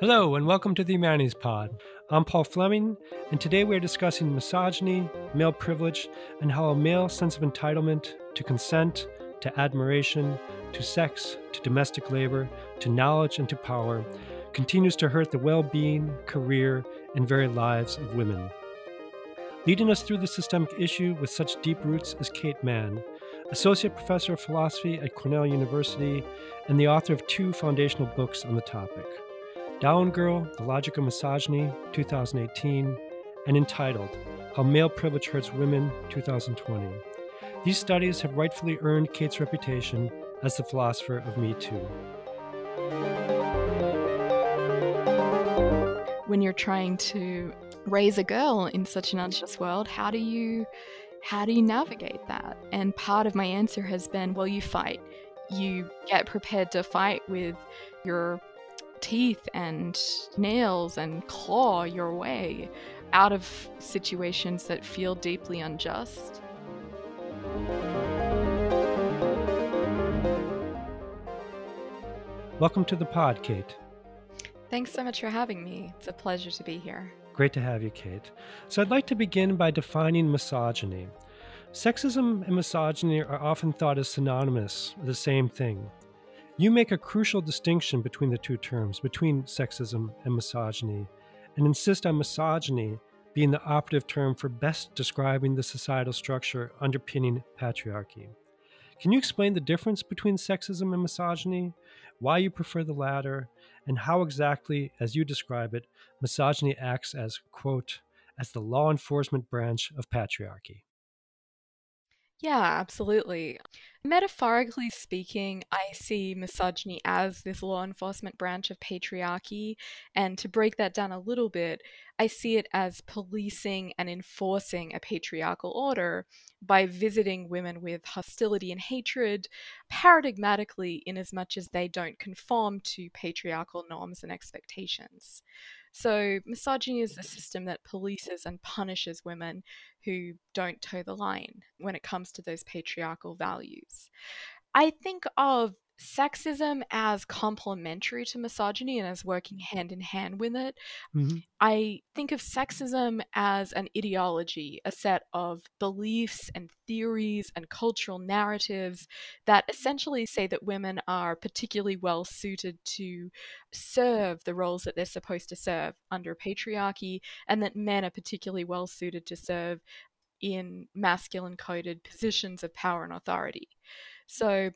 Hello, and welcome to the Humanities Pod. I'm Paul Fleming, and today we are discussing misogyny, male privilege, and how a male sense of entitlement to consent, to admiration, to sex, to domestic labor, to knowledge, and to power continues to hurt the well being, career, and very lives of women. Leading us through the systemic issue with such deep roots is Kate Manne, Associate Professor of Philosophy at Cornell University and the author of two foundational books on the topic Down Girl, The Logic of Misogyny, 2018, and entitled How Male Privilege Hurts Women, 2020. These studies have rightfully earned Kate's reputation as the philosopher of Me Too. When you're trying to raise a girl in such an unjust world, how do you how do you navigate that? And part of my answer has been, well, you fight. You get prepared to fight with your teeth and nails and claw your way out of situations that feel deeply unjust. Welcome to the pod, Kate. Thanks so much for having me. It's a pleasure to be here. Great to have you, Kate. So, I'd like to begin by defining misogyny. Sexism and misogyny are often thought as synonymous, the same thing. You make a crucial distinction between the two terms, between sexism and misogyny, and insist on misogyny being the operative term for best describing the societal structure underpinning patriarchy. Can you explain the difference between sexism and misogyny, why you prefer the latter, and how exactly, as you describe it, misogyny acts as, quote, as the law enforcement branch of patriarchy? Yeah, absolutely. Metaphorically speaking, I see misogyny as this law enforcement branch of patriarchy. And to break that down a little bit, I see it as policing and enforcing a patriarchal order by visiting women with hostility and hatred, paradigmatically, in as much as they don't conform to patriarchal norms and expectations. So, misogyny is a system that polices and punishes women who don't toe the line when it comes to those patriarchal values. I think of sexism as complementary to misogyny and as working hand in hand with it. Mm-hmm. I think of sexism as an ideology, a set of beliefs and theories and cultural narratives that essentially say that women are particularly well suited to serve the roles that they're supposed to serve under patriarchy, and that men are particularly well suited to serve in masculine coded positions of power and authority. So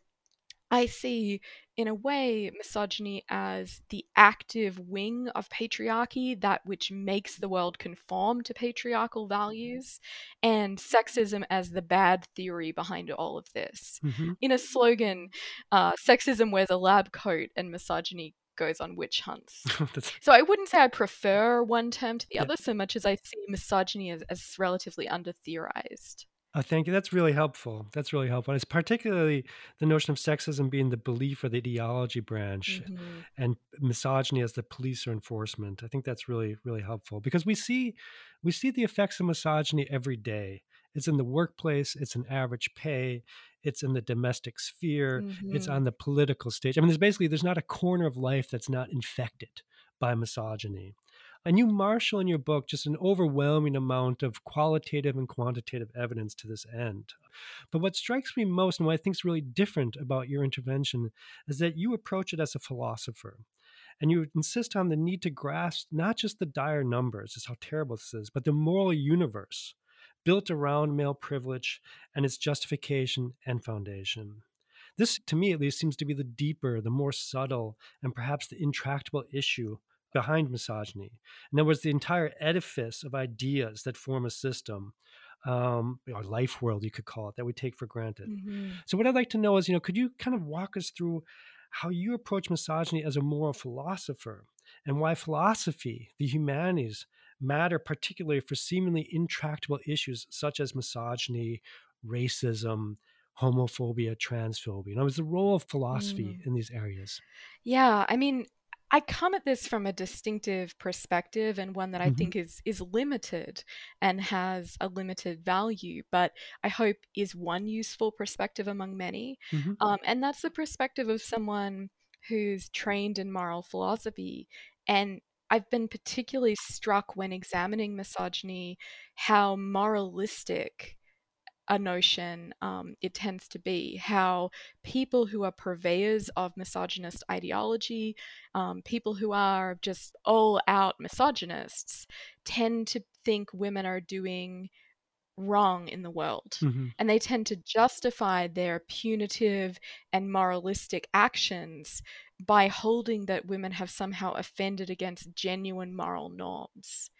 I see, in a way, misogyny as the active wing of patriarchy, that which makes the world conform to patriarchal values, and sexism as the bad theory behind all of this. Mm-hmm. In a slogan, uh, sexism wears a lab coat and misogyny goes on witch hunts. so I wouldn't say I prefer one term to the yeah. other so much as I see misogyny as, as relatively under theorized. Oh, thank you. That's really helpful. That's really helpful. It's particularly the notion of sexism being the belief or the ideology branch mm-hmm. and misogyny as the police or enforcement. I think that's really, really helpful because we see we see the effects of misogyny every day. It's in the workplace, it's in average pay, it's in the domestic sphere, mm-hmm. it's on the political stage. I mean, there's basically there's not a corner of life that's not infected by misogyny. And you marshal in your book just an overwhelming amount of qualitative and quantitative evidence to this end. But what strikes me most and what I think is really different about your intervention is that you approach it as a philosopher. And you insist on the need to grasp not just the dire numbers, just how terrible this is, but the moral universe built around male privilege and its justification and foundation. This, to me at least, seems to be the deeper, the more subtle, and perhaps the intractable issue behind misogyny. In other words, the entire edifice of ideas that form a system, um, or life world, you could call it, that we take for granted. Mm-hmm. So, what I'd like to know is, you know, could you kind of walk us through how you approach misogyny as a moral philosopher and why philosophy, the humanities, matter particularly for seemingly intractable issues such as misogyny, racism, homophobia, transphobia. You know, is the role of philosophy mm. in these areas? Yeah, I mean, I come at this from a distinctive perspective and one that I mm-hmm. think is is limited and has a limited value, but I hope is one useful perspective among many. Mm-hmm. Um, and that's the perspective of someone who's trained in moral philosophy. And I've been particularly struck when examining misogyny how moralistic a notion um, it tends to be. How people who are purveyors of misogynist ideology, um, people who are just all out misogynists, tend to think women are doing wrong in the world. Mm-hmm. And they tend to justify their punitive and moralistic actions by holding that women have somehow offended against genuine moral norms.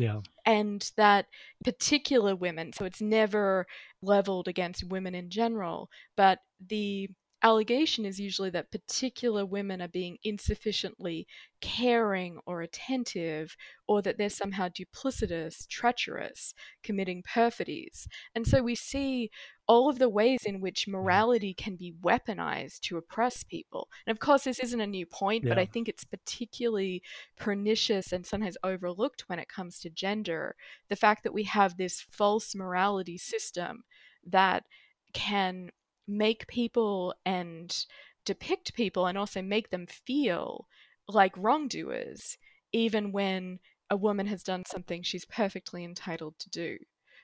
Yeah. And that particular women, so it's never leveled against women in general, but the allegation is usually that particular women are being insufficiently caring or attentive, or that they're somehow duplicitous, treacherous, committing perfidies. And so we see all of the ways in which mm-hmm. morality can be weaponized to oppress people. And of course, this isn't a new point, yeah. but I think it's particularly pernicious and sometimes overlooked when it comes to gender. The fact that we have this false morality system that can make people and depict people and also make them feel like wrongdoers, even when a woman has done something she's perfectly entitled to do.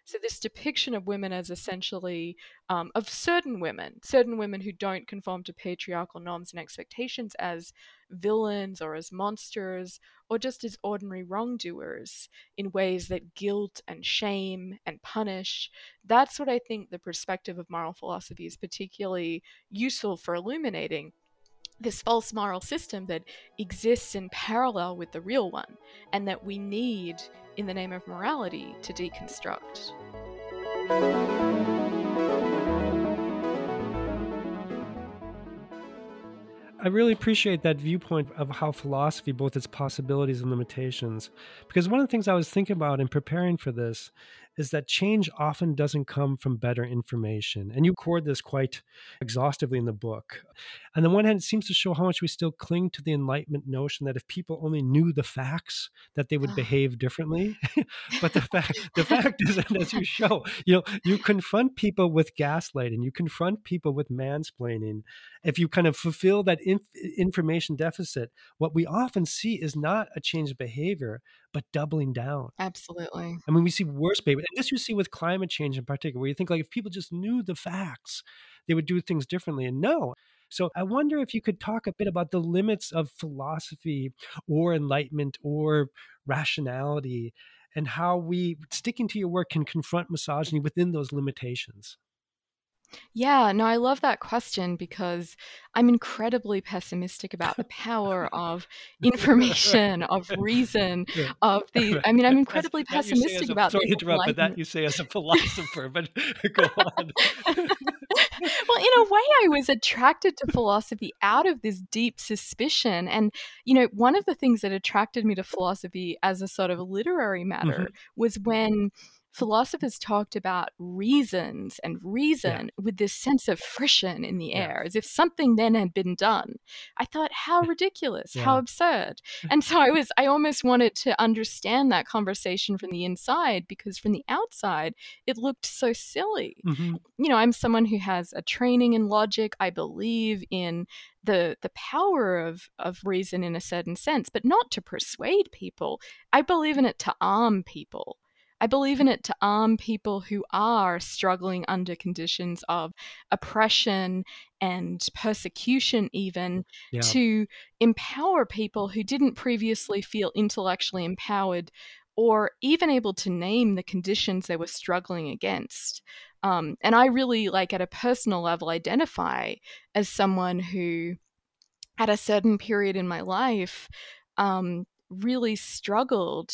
So this depiction of women as essentially um, of certain women, certain women who don't conform to patriarchal norms and expectations as villains or as monsters or just as ordinary wrongdoers in ways that guilt and shame and punish. That's what I think the perspective of moral philosophy is particularly useful for illuminating this false moral system that exists in parallel with the real one, and that we need, in the name of morality, to deconstruct. I really appreciate that viewpoint of how philosophy, both its possibilities and limitations, because one of the things I was thinking about in preparing for this is that change often doesn't come from better information. And you record this quite exhaustively in the book. And on the one hand, it seems to show how much we still cling to the Enlightenment notion that if people only knew the facts, that they would ah. behave differently. but the fact, the fact is, that as you show, you know, you confront people with gaslighting, you confront people with mansplaining. If you kind of fulfill that inf- information deficit, what we often see is not a change of behavior, but doubling down. Absolutely. I mean, we see worse behavior. And this you see with climate change in particular, where you think like if people just knew the facts, they would do things differently. And no. So I wonder if you could talk a bit about the limits of philosophy or enlightenment or rationality and how we, sticking to your work, can confront misogyny within those limitations. Yeah, no, I love that question because I'm incredibly pessimistic about the power of information, of reason, yeah. of the. I mean, I'm incredibly that pessimistic a, about. Sorry to interrupt, but that you say as a philosopher. But go on. well, in a way, I was attracted to philosophy out of this deep suspicion, and you know, one of the things that attracted me to philosophy as a sort of literary matter mm-hmm. was when philosophers talked about reasons and reason yeah. with this sense of friction in the air, yeah. as if something then had been done. I thought, how ridiculous, yeah. how absurd. And so I was, I almost wanted to understand that conversation from the inside because from the outside, it looked so silly. Mm-hmm. You know, I'm someone who has a training in logic. I believe in the the power of of reason in a certain sense, but not to persuade people. I believe in it to arm people. I believe in it to arm people who are struggling under conditions of oppression and persecution, even yeah. to empower people who didn't previously feel intellectually empowered or even able to name the conditions they were struggling against. Um, and I really, like, at a personal level, identify as someone who, at a certain period in my life, um, really struggled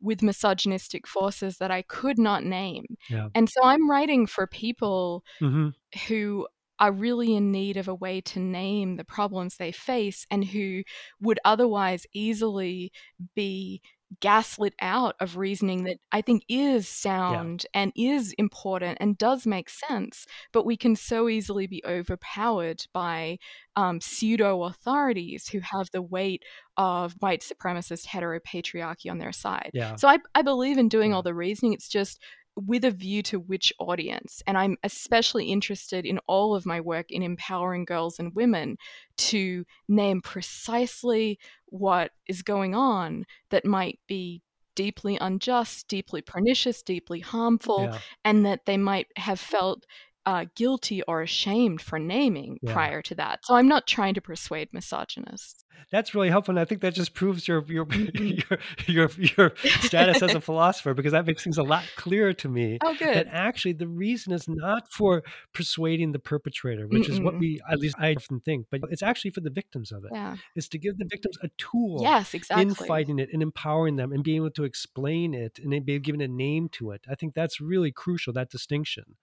with misogynistic forces that I could not name. Yeah. And so I'm writing for people mm-hmm. who are really in need of a way to name the problems they face and who would otherwise easily be gaslit out of reasoning that I think is sound yeah. and is important and does make sense, but we can so easily be overpowered by um, pseudo authorities who have the weight of white supremacist heteropatriarchy on their side. Yeah. So I, I believe in doing all the reasoning. It's just with a view to which audience. And I'm especially interested in all of my work in empowering girls and women to name precisely what is going on that might be deeply unjust, deeply pernicious, deeply harmful, yeah. and that they might have felt uh, guilty or ashamed for naming yeah. prior to that. So I'm not trying to persuade misogynists. That's really helpful, and I think that just proves your your mm-hmm. your your, your status as a philosopher because that makes things a lot clearer to me. Oh, good. That actually the reason is not for persuading the perpetrator, which Mm-mm. is what we at least I often think, but it's actually for the victims of it. Yeah. It's to give the victims a tool. Yes, exactly. In fighting it and empowering them and being able to explain it and being given a name to it. I think that's really crucial. That distinction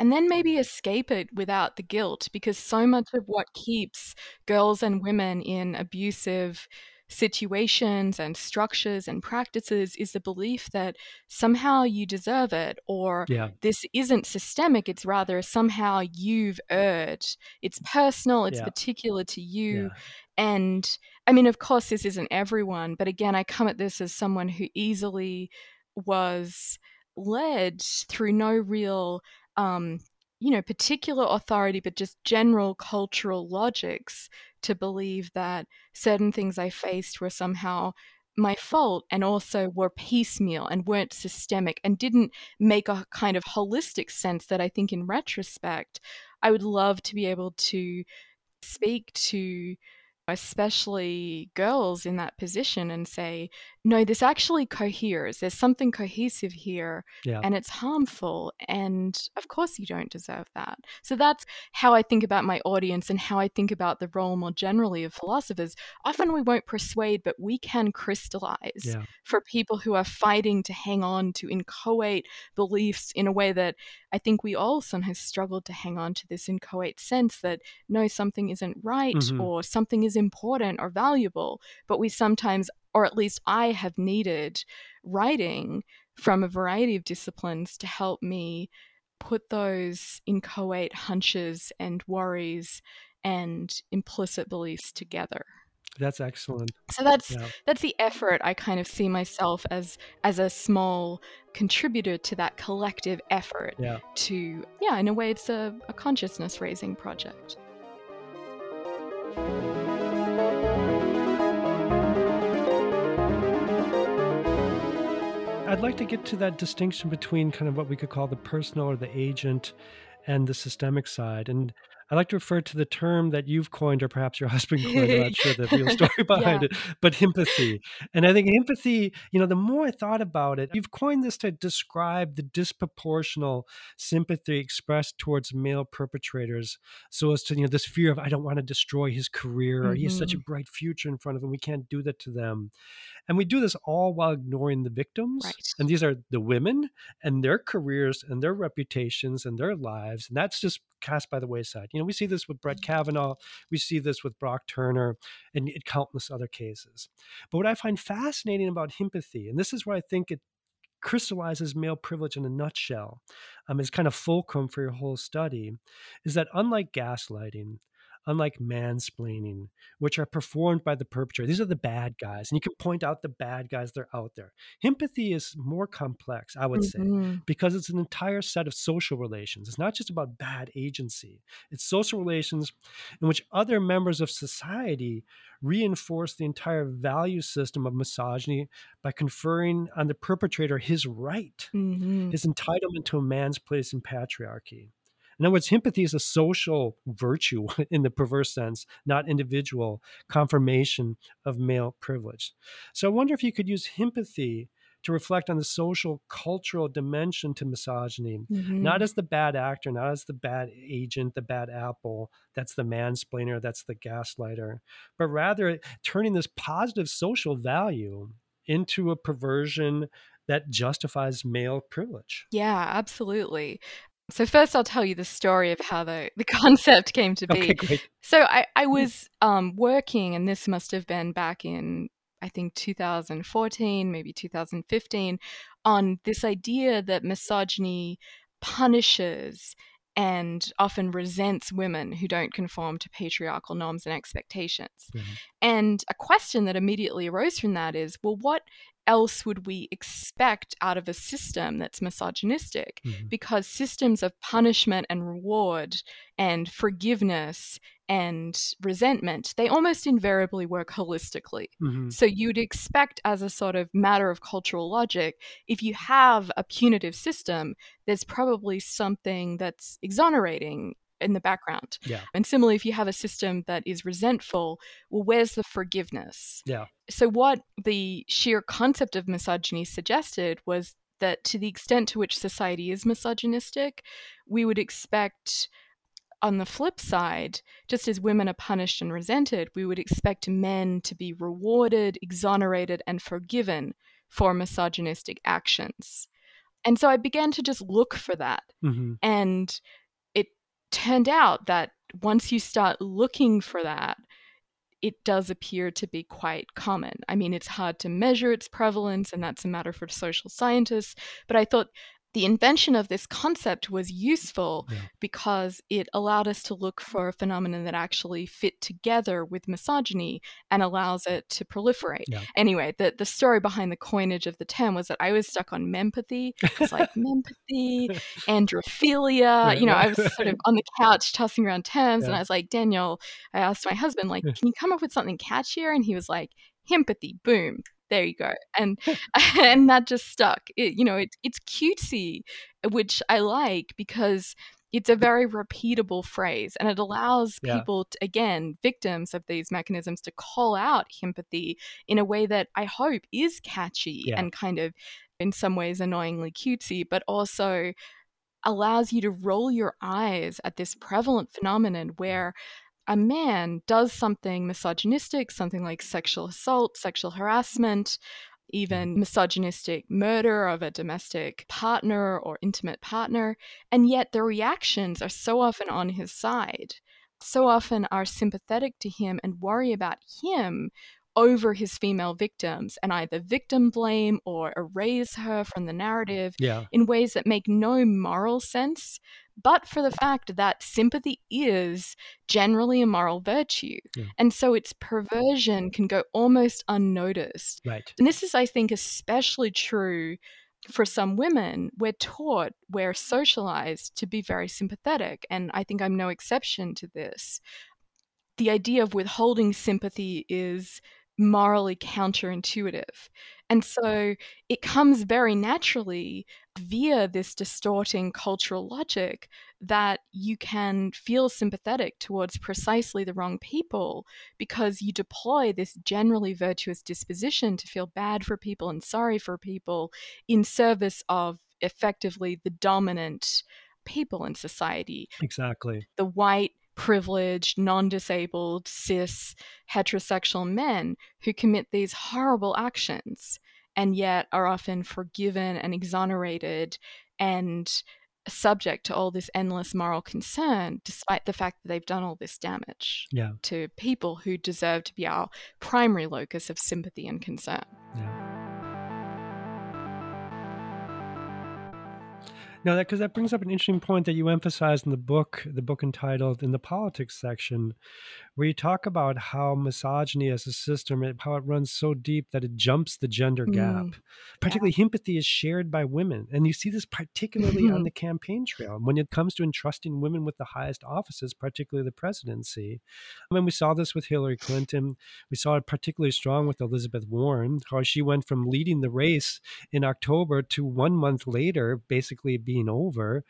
and then maybe escape it without the guilt because so much of what keeps girls and women in abusive situations and structures and practices is the belief that somehow you deserve it or yeah. this isn't systemic it's rather somehow you've erred it's personal it's yeah. particular to you yeah. and i mean of course this isn't everyone but again i come at this as someone who easily was led through no real um, you know, particular authority, but just general cultural logics to believe that certain things I faced were somehow my fault and also were piecemeal and weren't systemic and didn't make a kind of holistic sense that I think in retrospect I would love to be able to speak to especially girls in that position and say, no, this actually coheres. There's something cohesive here yeah. and it's harmful. And of course, you don't deserve that. So that's how I think about my audience and how I think about the role more generally of philosophers. Often we won't persuade, but we can crystallize yeah. for people who are fighting to hang on to inchoate beliefs in a way that I think we all sometimes struggle to hang on to this inchoate sense that no, something isn't right mm-hmm. or something is important or valuable. But we sometimes, or at least I have needed writing from a variety of disciplines to help me put those inchoate hunches and worries and implicit beliefs together. That's excellent. So that's yeah. that's the effort I kind of see myself as as a small contributor to that collective effort yeah. to yeah, in a way it's a, a consciousness raising project. I'd like to get to that distinction between kind of what we could call the personal or the agent and the systemic side. And I'd like to refer to the term that you've coined, or perhaps your husband coined. I'm not sure the real story behind yeah. it, but himpathy. And I think himpathy, you know, the more I thought about it, you've coined this to describe the disproportional sympathy expressed towards male perpetrators, so as to, you know, this fear of, I don't want to destroy his career, or mm-hmm. he has such a mm-hmm. bright future in front of him. We can't do that to them. And we do this all while ignoring the victims. Right. And these are the women and their careers and their reputations and their lives. And that's just cast by the wayside. You know, we see this with Brett mm-hmm. Kavanaugh, we see this with Brock Turner, and countless other cases. But what I find fascinating about himpathy, and this is where I think it crystallizes male privilege in a nutshell, um, is kind of fulcrum for your whole study, is that unlike gaslighting, unlike mansplaining, which are performed by the perpetrator. These are the bad guys, and you can point out the bad guys that are out there. Himpathy is more complex, I would mm-hmm. say, because it's an entire set of social relations. It's not just about bad agency, it's social relations in which other members of society reinforce the entire value system of misogyny by conferring on the perpetrator his right, mm-hmm. his entitlement to a man's place in patriarchy. In other words, himpathy is a social virtue in the perverse sense, not individual confirmation of male privilege. So I wonder if you could use himpathy to reflect on the social cultural dimension to misogyny, mm-hmm. not as the bad actor, not as the bad agent, the bad apple, that's the mansplainer, that's the gaslighter, but rather turning this positive social value into a perversion that justifies male privilege. Yeah, absolutely. So first, I'll tell you the story of how the, the concept came to be. Okay, so I, I was um, working, and this must have been back in I think 2014, maybe 2015, on this idea that misogyny punishes and often resents women who don't conform to patriarchal norms and expectations. Mm-hmm. And a question that immediately arose from that is well, what else would we expect out of a system that's misogynistic? Mm-hmm. Because systems of punishment and reward and forgiveness and resentment, they almost invariably work holistically. Mm-hmm. So you'd expect, as a sort of matter of cultural logic, if you have a punitive system, there's probably something that's exonerating in the background. Yeah. And similarly, if you have a system that is resentful, well, where's the forgiveness? Yeah. So, what the sheer concept of misogyny suggested was that to the extent to which society is misogynistic, we would expect on the flip side, just as women are punished and resented, we would expect men to be rewarded, exonerated, and forgiven for misogynistic actions. And so I began to just look for that. Mm-hmm. And turned out that once you start looking for that, it does appear to be quite common. I mean, it's hard to measure its prevalence, and that's a matter for social scientists. But I thought the invention of this concept was useful yeah. because it allowed us to look for a phenomenon that actually fit together with misogyny and allows it to proliferate. Yeah. Anyway, the, the story behind the coinage of the term was that I was stuck on mempathy. It's like mempathy, androphilia. Right, you know, right. I was sort of on the couch tossing around terms, yeah. and I was like, Daniel, I asked my husband, like, can you come up with something catchier? And he was like, himpathy, boom there you go and and that just stuck it, you know it, it's cutesy which i like because it's a very repeatable phrase and it allows yeah. people to, again victims of these mechanisms to call out himpathy in a way that i hope is catchy yeah. and kind of in some ways annoyingly cutesy but also allows you to roll your eyes at this prevalent phenomenon where a man does something misogynistic, something like sexual assault, sexual harassment, even mm-hmm. misogynistic murder of a domestic partner or intimate partner, and yet the reactions are so often on his side. So often are sympathetic to him and worry about him over his female victims and either victim blame or erase her from the narrative yeah. in ways that make no moral sense, but for the fact that sympathy is generally a moral virtue. Yeah. And so its perversion can go almost unnoticed. Right. And this is, I think, especially true for some women, we're taught, we're socialized to be very sympathetic. And I think I'm no exception to this. The idea of withholding sympathy is morally counterintuitive. And mm. so it comes very naturally via this distorting cultural logic that you can feel sympathetic towards precisely the wrong people because you deploy this generally virtuous disposition to feel bad for people and sorry for people in service of effectively the dominant people in society. Exactly. The white privileged, non disabled, cis, heterosexual men who commit these horrible actions and yet are often forgiven and exonerated and subject to all this endless moral concern, despite the fact that they've done all this damage yeah. to people who deserve to be our primary locus of sympathy and concern. Yeah. No, that because that brings up an interesting point that you emphasize in the book, the book entitled in the politics section, where you talk about how misogyny as a system, how it runs so deep that it jumps the gender mm. gap. Particularly, yeah. himpathy is shared by women, and you see this particularly on the campaign trail when it comes to entrusting women with the highest offices, particularly the presidency. I mean, we saw this with Hillary Clinton. We saw it particularly strong with Elizabeth Warren, how she went from leading the race in October to one month later, basically being over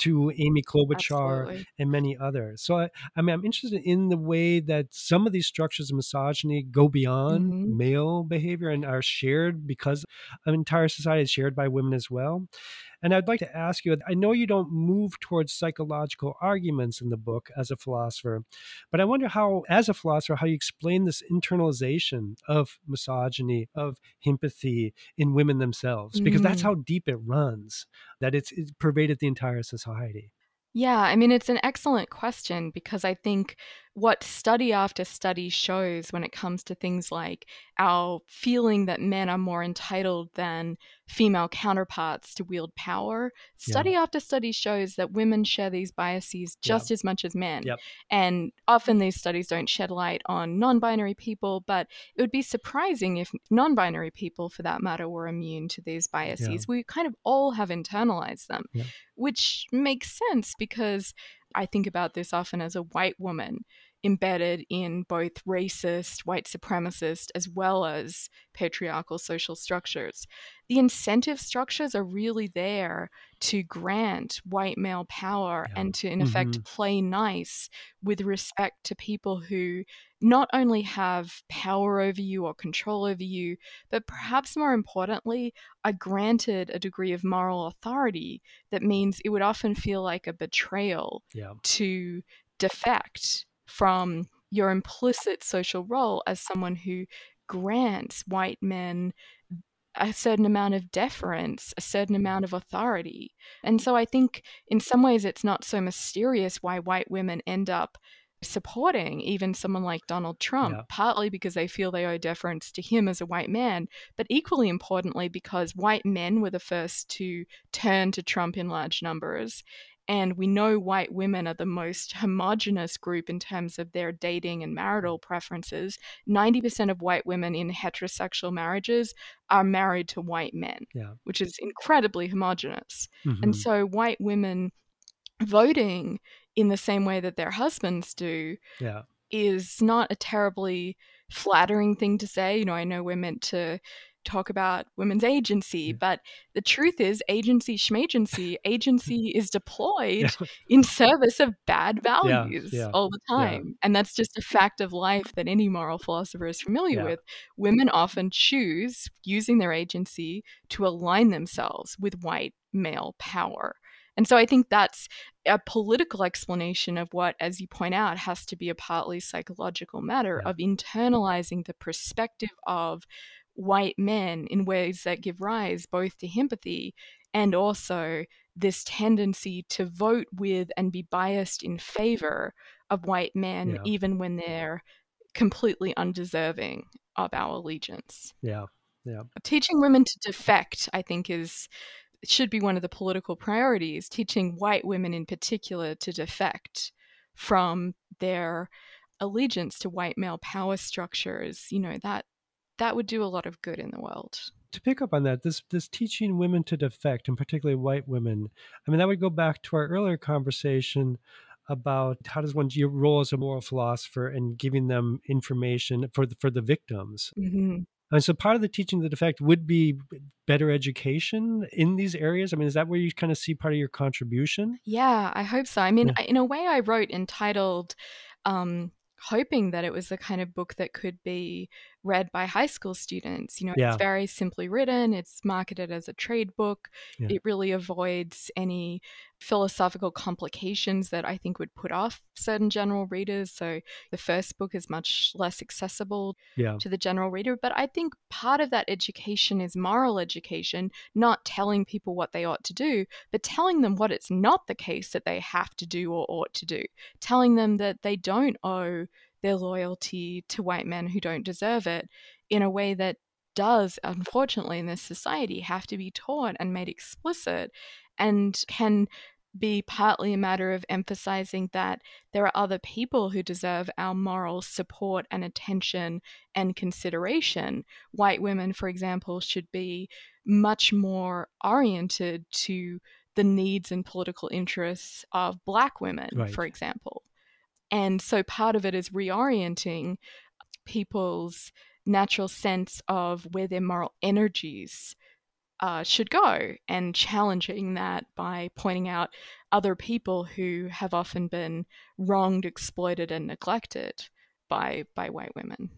to Amy Klobuchar Absolutely. and many others. So I, I mean, I'm interested in the way that some of these structures of misogyny go beyond mm-hmm. male behavior and are shared because an entire society is shared by women as well. And I'd like to ask you I know you don't move towards psychological arguments in the book as a philosopher, but I wonder how, as a philosopher, how you explain this internalization of misogyny, of himpathy in women themselves, because mm. that's how deep it runs, that it's, it's pervaded the entire society. Yeah, I mean, it's an excellent question because I think what study after study shows when it comes to things like our feeling that men are more entitled than female counterparts to wield power, study yeah. after study shows that women share these biases just as much as men. Yep. And often these studies don't shed light on non binary people, but it would be surprising if non binary people, for that matter, were immune to these biases. Yeah. We kind of all have internalized them, which makes sense because I think about this often as a white woman embedded in both racist, white supremacist, as well as patriarchal social structures. The incentive structures are really there to grant white male power yeah. and to, in mm-hmm. effect, play nice with respect to people who not only have power over you or control over you, but perhaps more importantly, are granted a degree of moral authority that means it would often feel like a betrayal yeah. to defect from your implicit social role as someone who grants white men a certain amount of deference, a certain mm-hmm. amount of authority. And so I think in some ways it's not so mysterious why white women end up supporting even someone like Donald Trump, yeah. partly because they feel they owe deference to him as a white man, but equally importantly because white men were the first to turn to Trump in large numbers. And we know white women are the most homogenous group in terms of their dating and marital preferences. 90% of white women in heterosexual marriages are married to white men, yeah. which is incredibly homogenous. Mm-hmm. And so white women voting in the same way that their husbands do yeah. is not a terribly flattering thing to say. You know, I know we're meant to talk about women's agency, yeah. but the truth is, agency schmagency, agency is deployed yeah. in service of bad values yeah. all the time. And that's just a fact of life that any moral philosopher is familiar with. Women often choose, using their agency, to align themselves with white male power. And so I think that's a political explanation of what, as you point out, has to be a partly psychological matter of internalizing the perspective of white men in ways that give rise both to himpathy and also this tendency to vote with and be biased in favor of white men, yeah. even when they're completely undeserving of our allegiance. Yeah. Yeah. Teaching women to defect, I think, is should be one of the political priorities. Teaching white women, in particular, to defect from their allegiance to white male power structures. You know that that would do a lot of good in the world. To pick up on that, this this teaching women to defect, and particularly white women, I mean that would go back to our earlier conversation about how does one your role as a moral philosopher and giving them information for the, for the victims. Mm-hmm. And so part of the teaching the defect would be better education in these areas. I mean, is that where you kind of see part of your contribution? Yeah, I hope so. I mean, yeah. in a way, I wrote entitled um, hoping that it was the kind of book that could be read by high school students. You know, yeah. it's very simply written, it's marketed as a trade book. Yeah. It really avoids any philosophical complications that I think would put off certain general readers. So the first book is much less accessible yeah. to the general reader. But I think part of that education is moral education, not telling people what they ought to do, but telling them what it's not the case that they have to do or ought to do, telling them that they don't owe their loyalty to white men who don't deserve it in a way that does, unfortunately, in this society, have to be taught and made explicit and can be partly a matter of emphasizing that there are other people who deserve our moral support and attention and consideration. White women, for example, should be much more oriented to the needs and political interests of black women, right. for example. And so part of it is reorienting people's natural sense of where their moral energies uh, should go and challenging that by pointing out other people who have often been wronged, exploited, and neglected by by white women.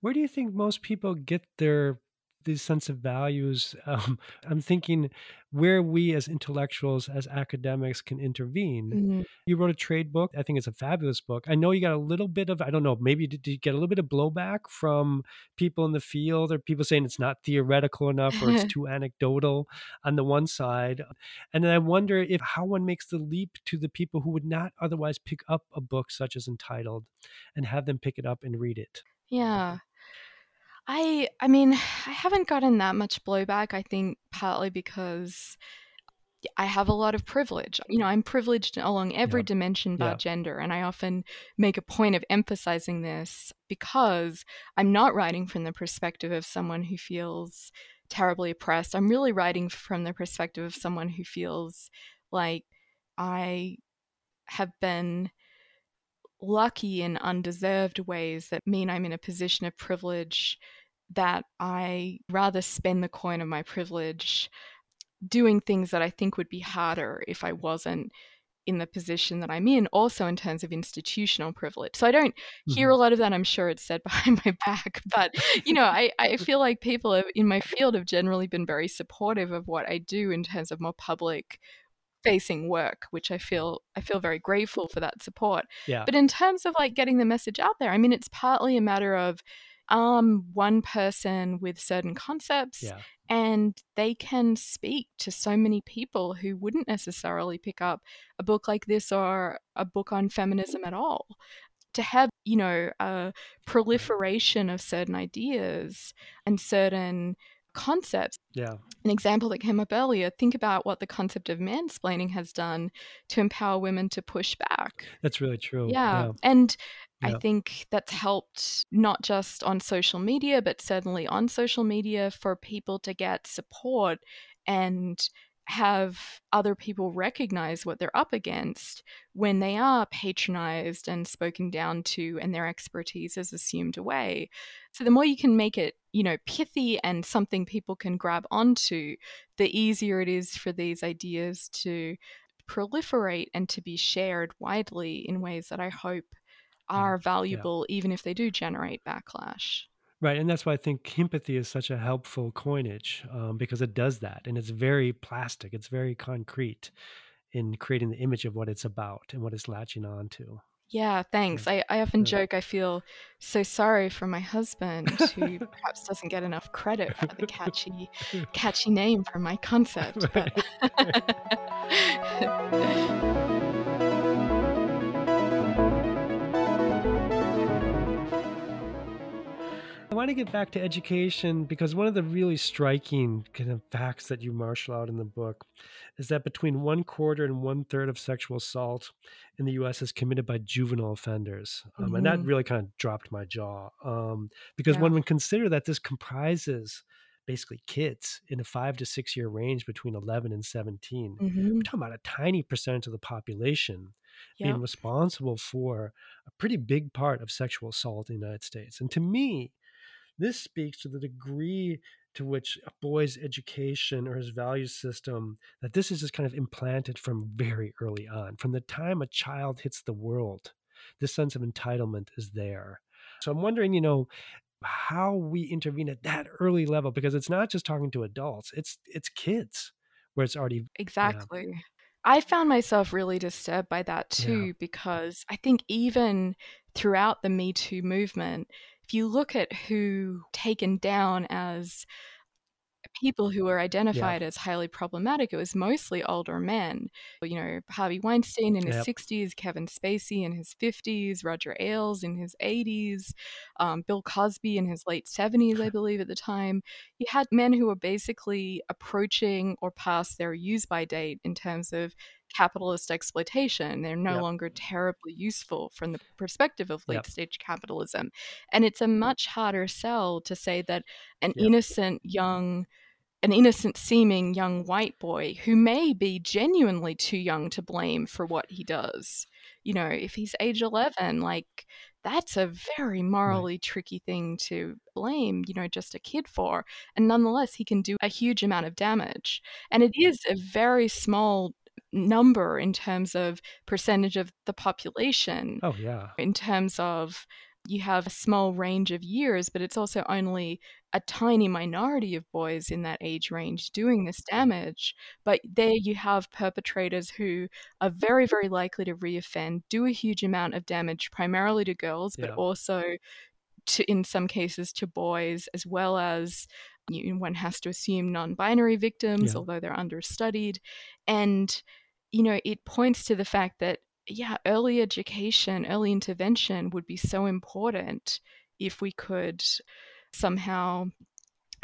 Where do you think most people get their these sense of values, um, I'm thinking where we as intellectuals, as academics, can intervene. Mm-hmm. You wrote a trade book. I think it's a fabulous book. I know you got a little bit of, I don't know, maybe did you get a little bit of blowback from people in the field or people saying it's not theoretical enough or it's too anecdotal on the one side? And then I wonder if how one makes the leap to the people who would not otherwise pick up a book such as Entitled and have them pick it up and read it. Yeah. I I mean, I haven't gotten that much blowback. I think partly because I have a lot of privilege. You know, I'm privileged along every Yeah. dimension Yeah. about gender, and I often make a point of emphasizing this because I'm not writing from the perspective of someone who feels terribly oppressed. I'm really writing from the perspective of someone who feels like I have been lucky in undeserved ways that mean I'm in a position of privilege that I rather spend the coin of my privilege doing things that I think would be harder if I wasn't in the position that I'm in, also in terms of institutional privilege. So I don't hear Mhm. a lot of that. I'm sure it's said behind my back, but you know, I, I feel like people in my field have generally been very supportive of what I do in terms of more public facing work, which I feel I feel very grateful for that support. Yeah. But in terms of like getting the message out there, I mean, it's partly a matter of um, one person with certain concepts Yeah. and they can speak to so many people who wouldn't necessarily pick up a book like this or a book on feminism at all. To have, you know, a proliferation of certain ideas and certain concepts. Yeah. An example that came up earlier think about what the concept of mansplaining has done to empower women to push back. That's really true. Yeah. Yeah. And I think that's helped not just on social media, but certainly on social media for people to get support and have other people recognize what they're up against when they are patronized and spoken down to and their expertise is assumed away. So the more you can make it, you know, pithy and something people can grab onto, the easier it is for these ideas to proliferate and to be shared widely in ways that I hope are valuable, even if they do generate backlash. Right, and that's why I think himpathy is such a helpful coinage um, because it does that, and it's very plastic. It's very concrete in creating the image of what it's about and what it's latching on to. Yeah, thanks. I, I often Yeah. joke I feel so sorry for my husband who perhaps doesn't get enough credit for the catchy catchy name for my concept. But want to get back to education because one of the really striking kind of facts that you marshal out in the book is that between one quarter and one third of sexual assault in the U.S. is committed by juvenile offenders, um, and that Mhm. really kind of dropped my jaw um, because Yeah. one would consider that this comprises basically kids in a five to six year range between 11 and 17. Mhm. We're talking about a tiny percentage of the population being responsible for a pretty big part of sexual assault in the United States. And to me, this speaks to the degree to which a boy's education or his value system that this is just kind of implanted from very early on from the time a child hits the world this sense of entitlement is there so i'm wondering you know how we intervene at that early level because it's not just talking to adults it's it's kids where it's already Exactly. I found myself really disturbed by that Yeah. too because I think even throughout the Me Too movement, if you look at who taken down as people who were identified as highly problematic, it was mostly older men. You know, Harvey Weinstein in his Yep. 60s, Kevin Spacey in his 50s, Roger Ailes in his 80s, um, Bill Cosby in his late 70s, I believe, at the time. You had men who were basically approaching or past their use by date in terms of capitalist exploitation. They're no Yep. longer terribly useful from the perspective of late Yep. stage capitalism. And it's a much harder sell to say that an Yep. innocent young an innocent seeming young white boy who may be genuinely too young to blame for what he does. You know, if he's age 11, like that's a very morally tricky thing to blame, you know, just a kid for. And nonetheless, he can do a huge amount of damage. And it is a very small number in terms of percentage of the population. Oh yeah. In terms of you have a small range of years, but it's also only a tiny minority of boys in that age range doing this hmm. damage. But there you have perpetrators who are very, very likely to reoffend, do a huge amount of damage, primarily to girls, but also to, in some cases, to boys, as well as you, one has to assume non binary victims, Yeah. although they're understudied. And, you know, it points to the fact that, yeah, early education, early intervention would be so important if we could somehow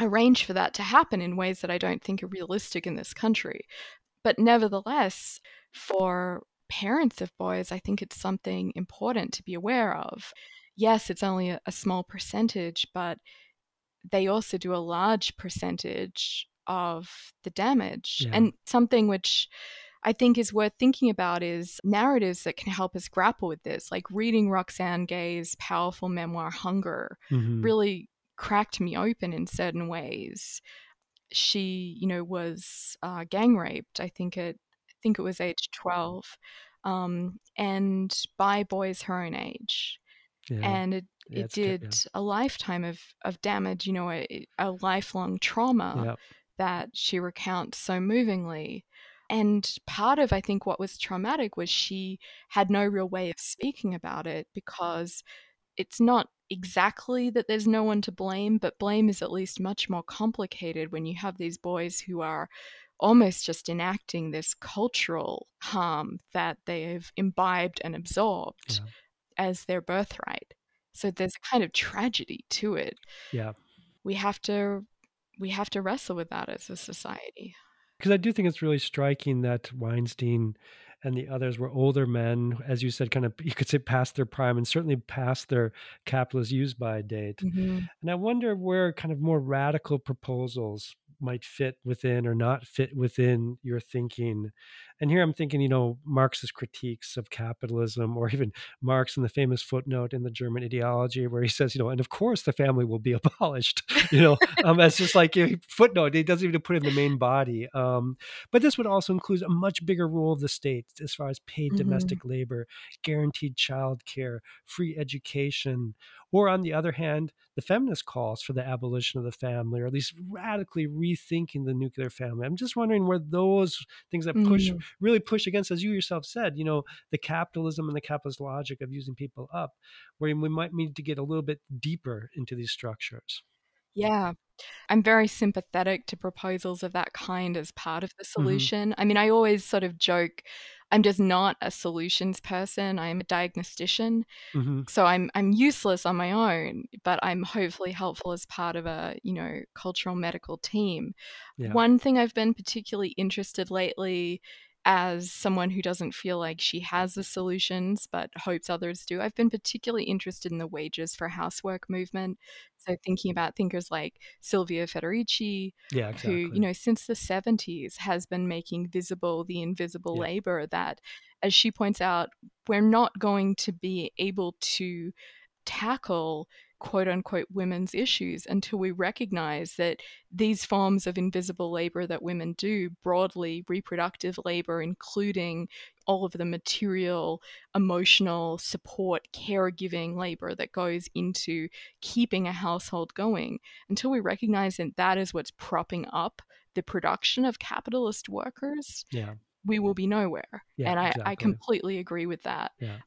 arrange for that to happen in ways that I don't think are realistic in this country. But nevertheless, for parents of boys, I think it's something important to be aware of. Yes, it's only a, a small percentage, but they also do a large percentage of the damage. Yeah. And something which I think is worth thinking about is narratives that can help us grapple with this, like reading Roxane Gay's powerful memoir, Hunger, Mhm. really cracked me open in certain ways. She, you know, was uh, gang raped. I think it, I think it was age twelve, um, and by boys her own age, Yeah. and it Yeah, it it's true, yeah. did a lifetime of of damage. You know, a, a lifelong trauma Yeah. that she recounts so movingly. And part of, I think, what was traumatic was she had no real way of speaking about it because it's not exactly that there's no one to blame, but blame is at least much more complicated when you have these boys who are almost just enacting this cultural harm that they've imbibed and absorbed Yeah. As their birthright. So there's a kind of tragedy to it. Yeah. We have to we have to wrestle with that as a society. Because I do think it's really striking that Weinstein and the others were older men, as you said, kind of you could say past their prime and certainly past their capitalist use by date. Mhm. And I wonder where kind of more radical proposals might fit within or not fit within your thinking. And here I'm thinking, you know, Marx's critiques of capitalism, or even Marx in the famous footnote in the German ideology, where he says, you know, and of course the family will be abolished. You know, um, that's just like a footnote. He doesn't even put it in the main body. Um, but this would also include a much bigger role of the state as far as paid Mhm. domestic labor, guaranteed child care, free education, or on the other hand, the feminist calls for the abolition of the family, or at least radically rethinking the nuclear family. I'm just wondering where those things that push Mm. Really push against, as you yourself said, you know, the capitalism and the capitalist logic of using people up, where we might need to get a little bit deeper into these structures. Yeah. I'm very sympathetic to proposals of that kind as part of the Mm-hmm. solution. I mean, I always sort of joke I'm just not a solutions person. I'm a diagnostician. hmm So I'm I'm useless on my own, but I'm hopefully helpful as part of a, you know, cultural medical team. Yeah. One thing I've been particularly interested lately as someone who doesn't feel like she has the solutions but hopes others do, I've been particularly interested in the wages for housework movement. So thinking about thinkers like Silvia Federici, Yeah, who, you know, since the 70s has been making visible the invisible Yeah. labor that, as she points out, we're not going to be able to tackle quote unquote women's issues until we recognize that these forms of invisible labor that women do, broadly reproductive labor, including all of the material, emotional support, caregiving labor that goes into keeping a household going, until we recognize that that is what's propping up the production of capitalist workers, yeah, we will be nowhere. yeah, and I, I completely agree with that. Yeah.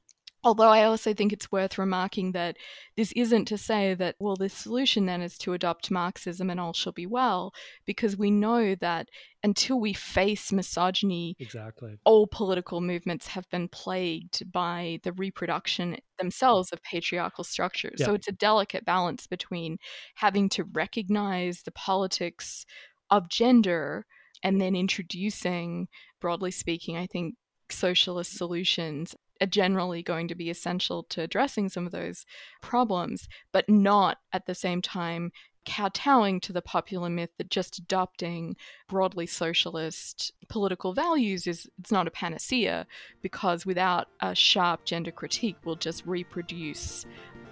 Although I also think it's worth remarking that this isn't to say that, well, the solution then is to adopt Marxism and all shall be well, because we know that until we face misogyny, Exactly. all political movements have been plagued by the reproduction themselves of patriarchal structures. Yeah. So it's a delicate balance between having to recognize the politics of gender and then introducing, broadly speaking, I think socialist solutions generally going to be essential to addressing some of those problems, but not at the same time kowtowing to the popular myth that just adopting broadly socialist political values is it's not a panacea because without a sharp gender critique we'll just reproduce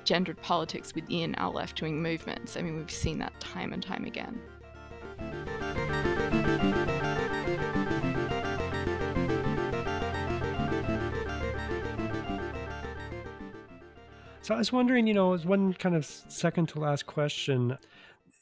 gendered politics within our left-wing movements. I mean we've seen that time and time again. So I was wondering, you know, as one kind of second to last question,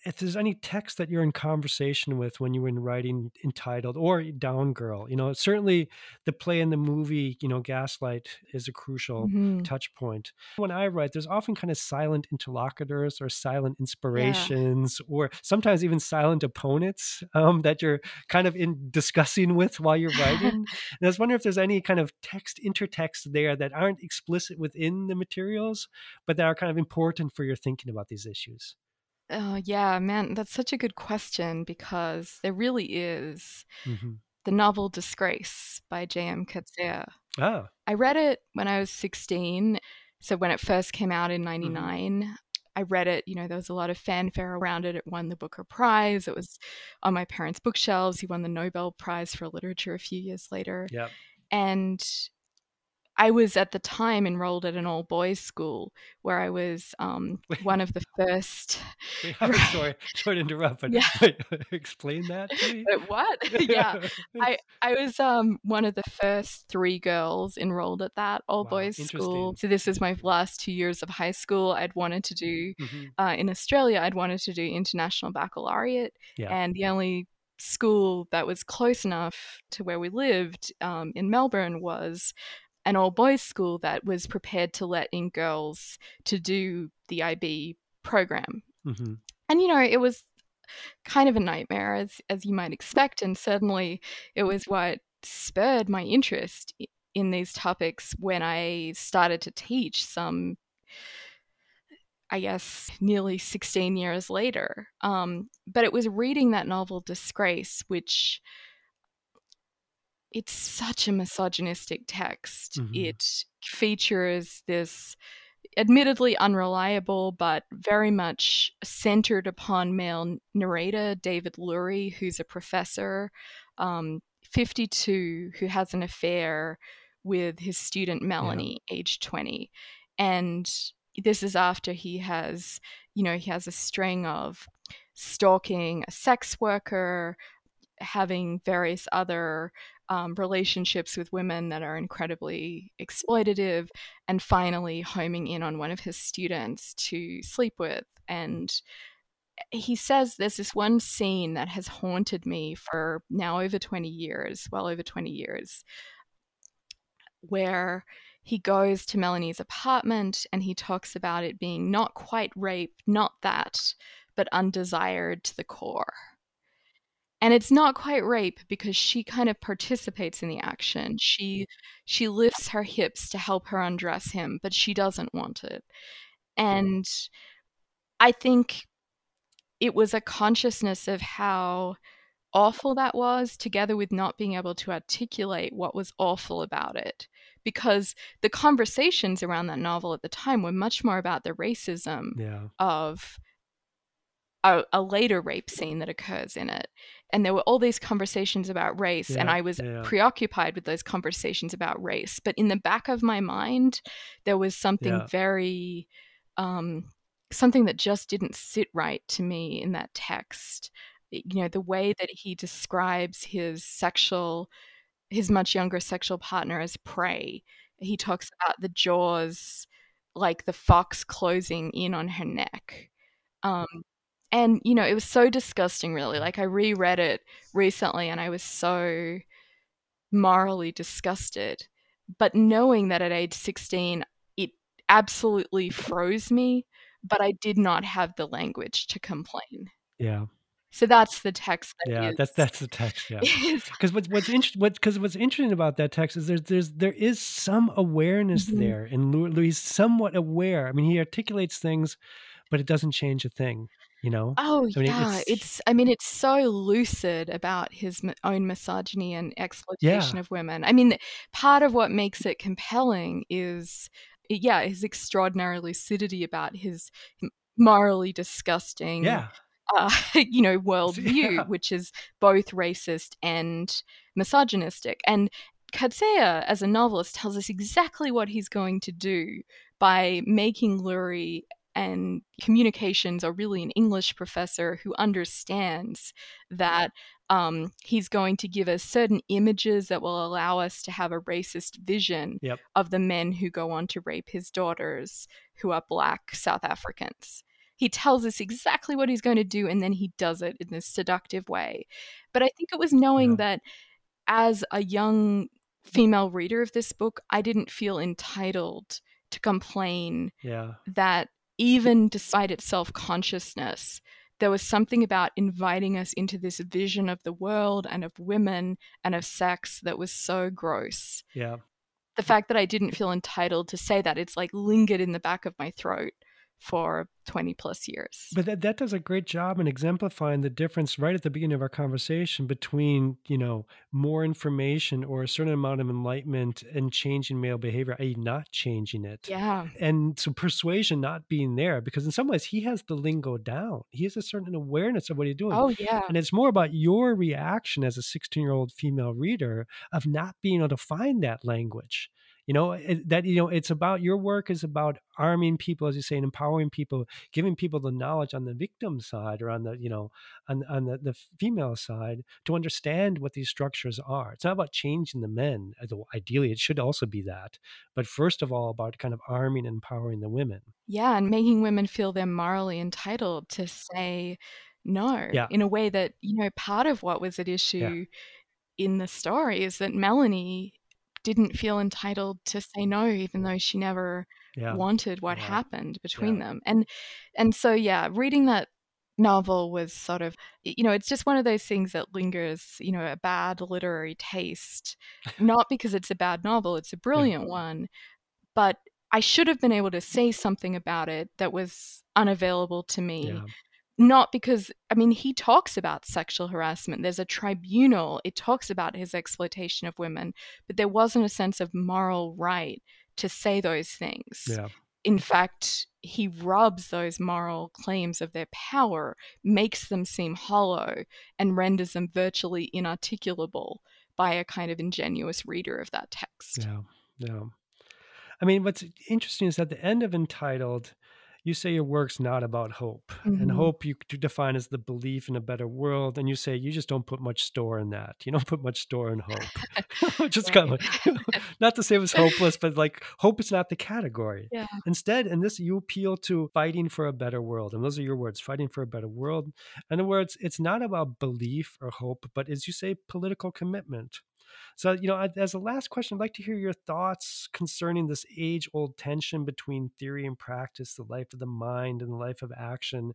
if there's any text that you're in conversation with when you were in writing entitled or down girl you know certainly the play in the movie you know gaslight is a crucial mm-hmm. touch point when i write there's often kind of silent interlocutors or silent inspirations yeah. or sometimes even silent opponents um, that you're kind of in discussing with while you're writing and i was wondering if there's any kind of text intertext there that aren't explicit within the materials but that are kind of important for your thinking about these issues Oh, yeah, man, that's such a good question because there really is hmm the novel Disgrace by J.M. Coetzee. Oh, I read it when I was 16, so when it first came out in hmm 99. I read it, you know, there was a lot of fanfare around it. It won the Booker Prize. It was on my parents' bookshelves. He won the Nobel Prize for Literature a few years later. yeah. And I was at the time enrolled at an all boys school where I was um, one of the first. Wait, I'm sorry, sorry to interrupt, but yeah. wait, explain that to me. what? yeah, I I was um, one of the first three girls enrolled at that all wow, boys school. So this is my last two years of high school. I'd wanted to do mm-hmm. uh, in Australia. I'd wanted to do international baccalaureate, yeah. and the only school that was close enough to where we lived um, in Melbourne was an all boys school that was prepared to let in girls to do the IB program. Mm-hmm. And, you know, it was kind of a nightmare, as, as you might expect. And certainly it was what spurred my interest in these topics when I started to teach some, I guess, nearly 16 years later. Um, but it was reading that novel, Disgrace, which it's such a misogynistic text. Mm-hmm. It features this admittedly unreliable but very much centered upon male narrator David Lurie, who's a professor, um, 52, who has an affair with his student Melanie, yeah. age 20. And this is after he has, you know, he has a string of stalking a sex worker, having various other um, relationships with women that are incredibly exploitative, and finally homing in on one of his students to sleep with. And he says there's this one scene that has haunted me for now over 20 years, well over 20 years, where he goes to Melanie's apartment and he talks about it being not quite rape, not that, but undesired to the core. And it's not quite rape because she kind of participates in the action. She mm. she lifts her hips to help her undress him, but she doesn't want it. Mm. And I think it was a consciousness of how awful that was together with not being able to articulate what was awful about it because the conversations around that novel at the time were much more about the racism yeah. of a, a, later rape scene that occurs in it. And there were all these conversations about race yeah, and i was yeah. preoccupied with those conversations about race. But in the back of my mind there was something yeah. very um, something that just didn't sit right to me in that text. You know the way that he describes his sexual his much younger sexual partner as prey. He talks about the jaws like the fox closing in on her neck. Um, and you know it was so disgusting really. Like i reread it recently and i was so morally disgusted. But knowing that at age 16 it absolutely froze me but i did not have the language to complain. Yeah. So that's the text that yeah is, that's that's the text yeah. because what's what's interesting what because what's interesting about that text is there's there's there is some awareness mm-hmm. there and Lurie's somewhat aware. I mean he articulates things but it doesn't change a thing you know oh I mean, yeah it's, it's, i mean it's so lucid about his own misogyny and exploitation yeah. of women i mean part of what makes it compelling is yeah his extraordinary lucidity about his morally disgusting yeah uh, you know worldview yeah. which is both racist and misogynistic and Coetzee, as a novelist, tells us exactly what he's going to do by making Lurie and communications or really an English professor who understands that um, he's going to give us certain images that will allow us to have a racist vision Yep. of the men who go on to rape his daughters who are black South Africans. He tells us exactly what he's going to do and then he does it in this seductive way. But I think it was knowing Yeah. that as a young female reader of this book, I didn't feel entitled to complain Yeah. that even despite its self consciousness, there was something about inviting us into this vision of the world and of women and of sex that was so gross. Yeah. The fact that I didn't feel entitled to say that, it's like lingered in the back of my throat for 20 plus years. But that, that does a great job in exemplifying the difference right at the beginning of our conversation between, you know, more information or a certain amount of enlightenment and changing male behavior, i.e., not changing it. yeah. And so persuasion not being there, because in some ways he has the lingo down. He has a certain awareness of what he's doing. Oh, yeah. And it's more about your reaction as a 16 year old female reader of not being able to find that language. You know, it, that, you know, it's about your work is about arming people, as you say, and empowering people, giving people the knowledge on the victim side or on the, you know, on, on the, the female side to understand what these structures are. It's not about changing the men. Uh, although Ideally, it should also be that. But first of all, about kind of arming and empowering the women. Yeah. And making women feel they're morally entitled to say no Yeah. in a way that, you know, part of what was at issue in the story is that Melanie didn't feel entitled to say no, even though she never Yeah. wanted what Yeah. happened between Yeah. them. And and so yeah, reading that novel was sort of you know, it's just one of those things that lingers, you know, a bad literary taste. Not because it's a bad novel, it's a brilliant one, but I should have been able to say something about it that was unavailable to me. Not because i mean he talks about sexual harassment there's a tribunal it talks about his exploitation of women but there wasn't a sense of moral right to say those things Yeah. in fact he rubs those moral claims of their power makes them seem hollow and renders them virtually inarticulable by a kind of ingenuous reader of that text Yeah, yeah. I mean, what's interesting is at the end of Entitled, you say your work's not about hope, and Mhm. hope you define as the belief in a better world, and you say you just don't put much store in that. You don't put much store in hope, is kind of not to say it was hopeless, but like hope is not the category. yeah Instead, in this, you appeal to fighting for a better world. And those are your words fighting for a better world. In other words, it's not about belief or hope, but as you say, political commitment. So, you know, as a last question, I'd like to hear your thoughts concerning this age old tension between theory and practice, the life of the mind and the life of action,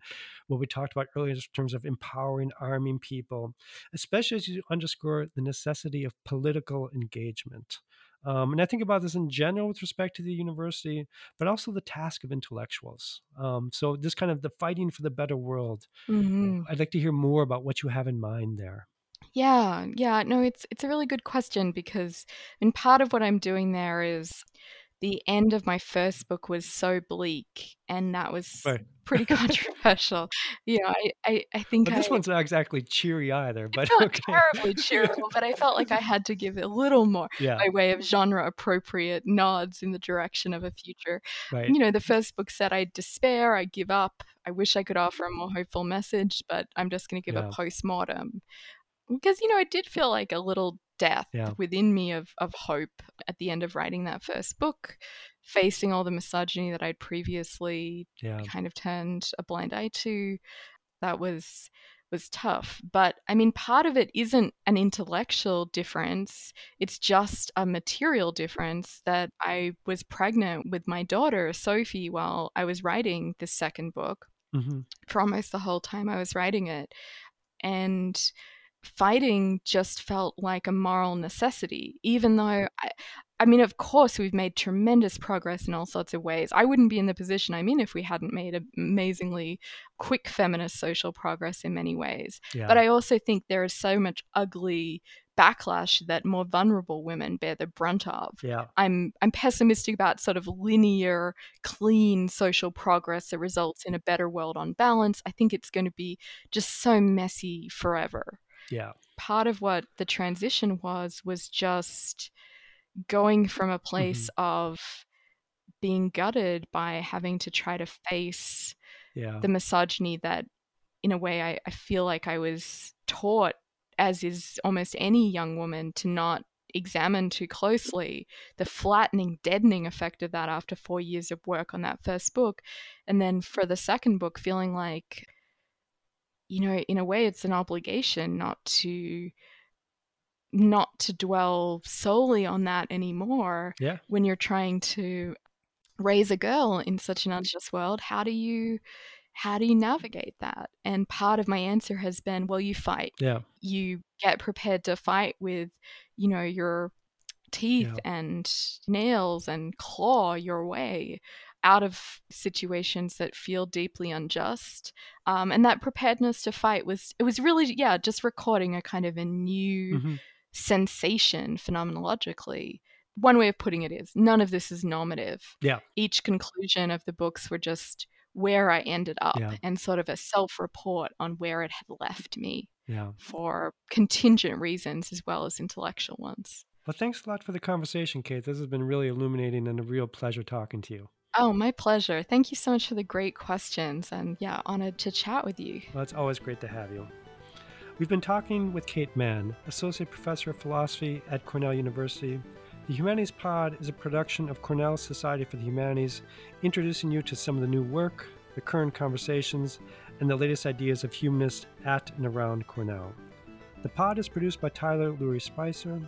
what we talked about earlier in terms of empowering, arming people, especially as you underscore the necessity of political engagement. Um, and I think about this in general with respect to the university, but also the task of intellectuals. Um, so, this kind of the fighting for the better world. hmm I'd like to hear more about what you have in mind there. Yeah, yeah, no, it's it's a really good question because and part of what I'm doing there is the end of my first book was so bleak and that was Right. pretty controversial. You know, I I, I think But this I one's not exactly cheery either, but not okay. terribly cheerful, but I felt like I had to give it a little more Yeah, by way of genre appropriate nods in the direction of a future. right. You know, the first book said I despair, I give up, I wish I could offer a more hopeful message, but I'm just going to give Yeah. a post-mortem because you know it did feel like a little death Yeah. within me of, of hope at the end of writing that first book facing all the misogyny that i'd previously Yeah. kind of turned a blind eye to that was was tough but i mean part of it isn't an intellectual difference it's just a material difference that i was pregnant with my daughter sophie while i was writing this second book hmm for almost the whole time I was writing it. And fighting just felt like a moral necessity, even though I, I mean, of course, we've made tremendous progress in all sorts of ways. I wouldn't be in the position I'm in if we hadn't made amazingly quick feminist social progress in many ways. Yeah. But I also think there is so much ugly backlash that more vulnerable women bear the brunt of. yeah. I'm I'm pessimistic about sort of linear, clean social progress that results in a better world on balance. I think it's going to be just so messy forever. Yeah. Part of what the transition was was just going from a mm-hmm. place of being gutted by having to try to face yeah. the misogyny that, in a way, I, I feel like I was taught, as is almost any young woman, to not examine too closely the flattening, deadening effect of that after four years of work on that first book. And then for the second book, feeling like, you know, in a way, it's an obligation not to not to dwell solely on that anymore yeah. when you're trying to raise a girl in such an mm-hmm. unjust world. How do you how do you navigate that? And part of my answer has been well you fight. Yeah. You get prepared to fight with you know your teeth yeah. and nails and claw your way out of situations that feel deeply unjust um, and that preparedness to fight was it was really yeah just recording a kind of a new mm-hmm. sensation phenomenologically one way of putting it is none of this is normative yeah each conclusion of the books were just where I ended up yeah. and sort of a self report on where it had left me yeah. for contingent reasons as well as intellectual ones. Well, thanks a lot for the conversation, Kate. This has been really illuminating and a real pleasure talking to you. Oh, my pleasure. Thank you so much for the great questions and yeah, honored to chat with you. Well, it's always great to have you. We've been talking with Kate Manne, Associate Professor of Philosophy at Cornell University the Humanities Pod is a production of Cornell Society for the Humanities, introducing you to some of the new work, the current conversations, and the latest ideas of humanists at and around Cornell. The pod is produced by Tyler Louis Spicer.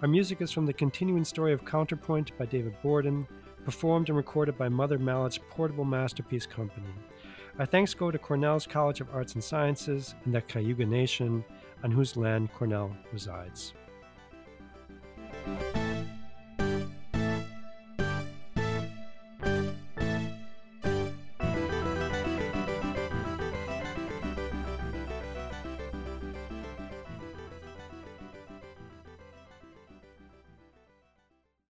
Our music is from The Continuing Story of Counterpoint by David Borden, performed and recorded by Mother Mallet's Portable Masterpiece Company. Our thanks go to Cornell's College of Arts and Sciences and the Cayuga Nation, on whose land Cornell resides.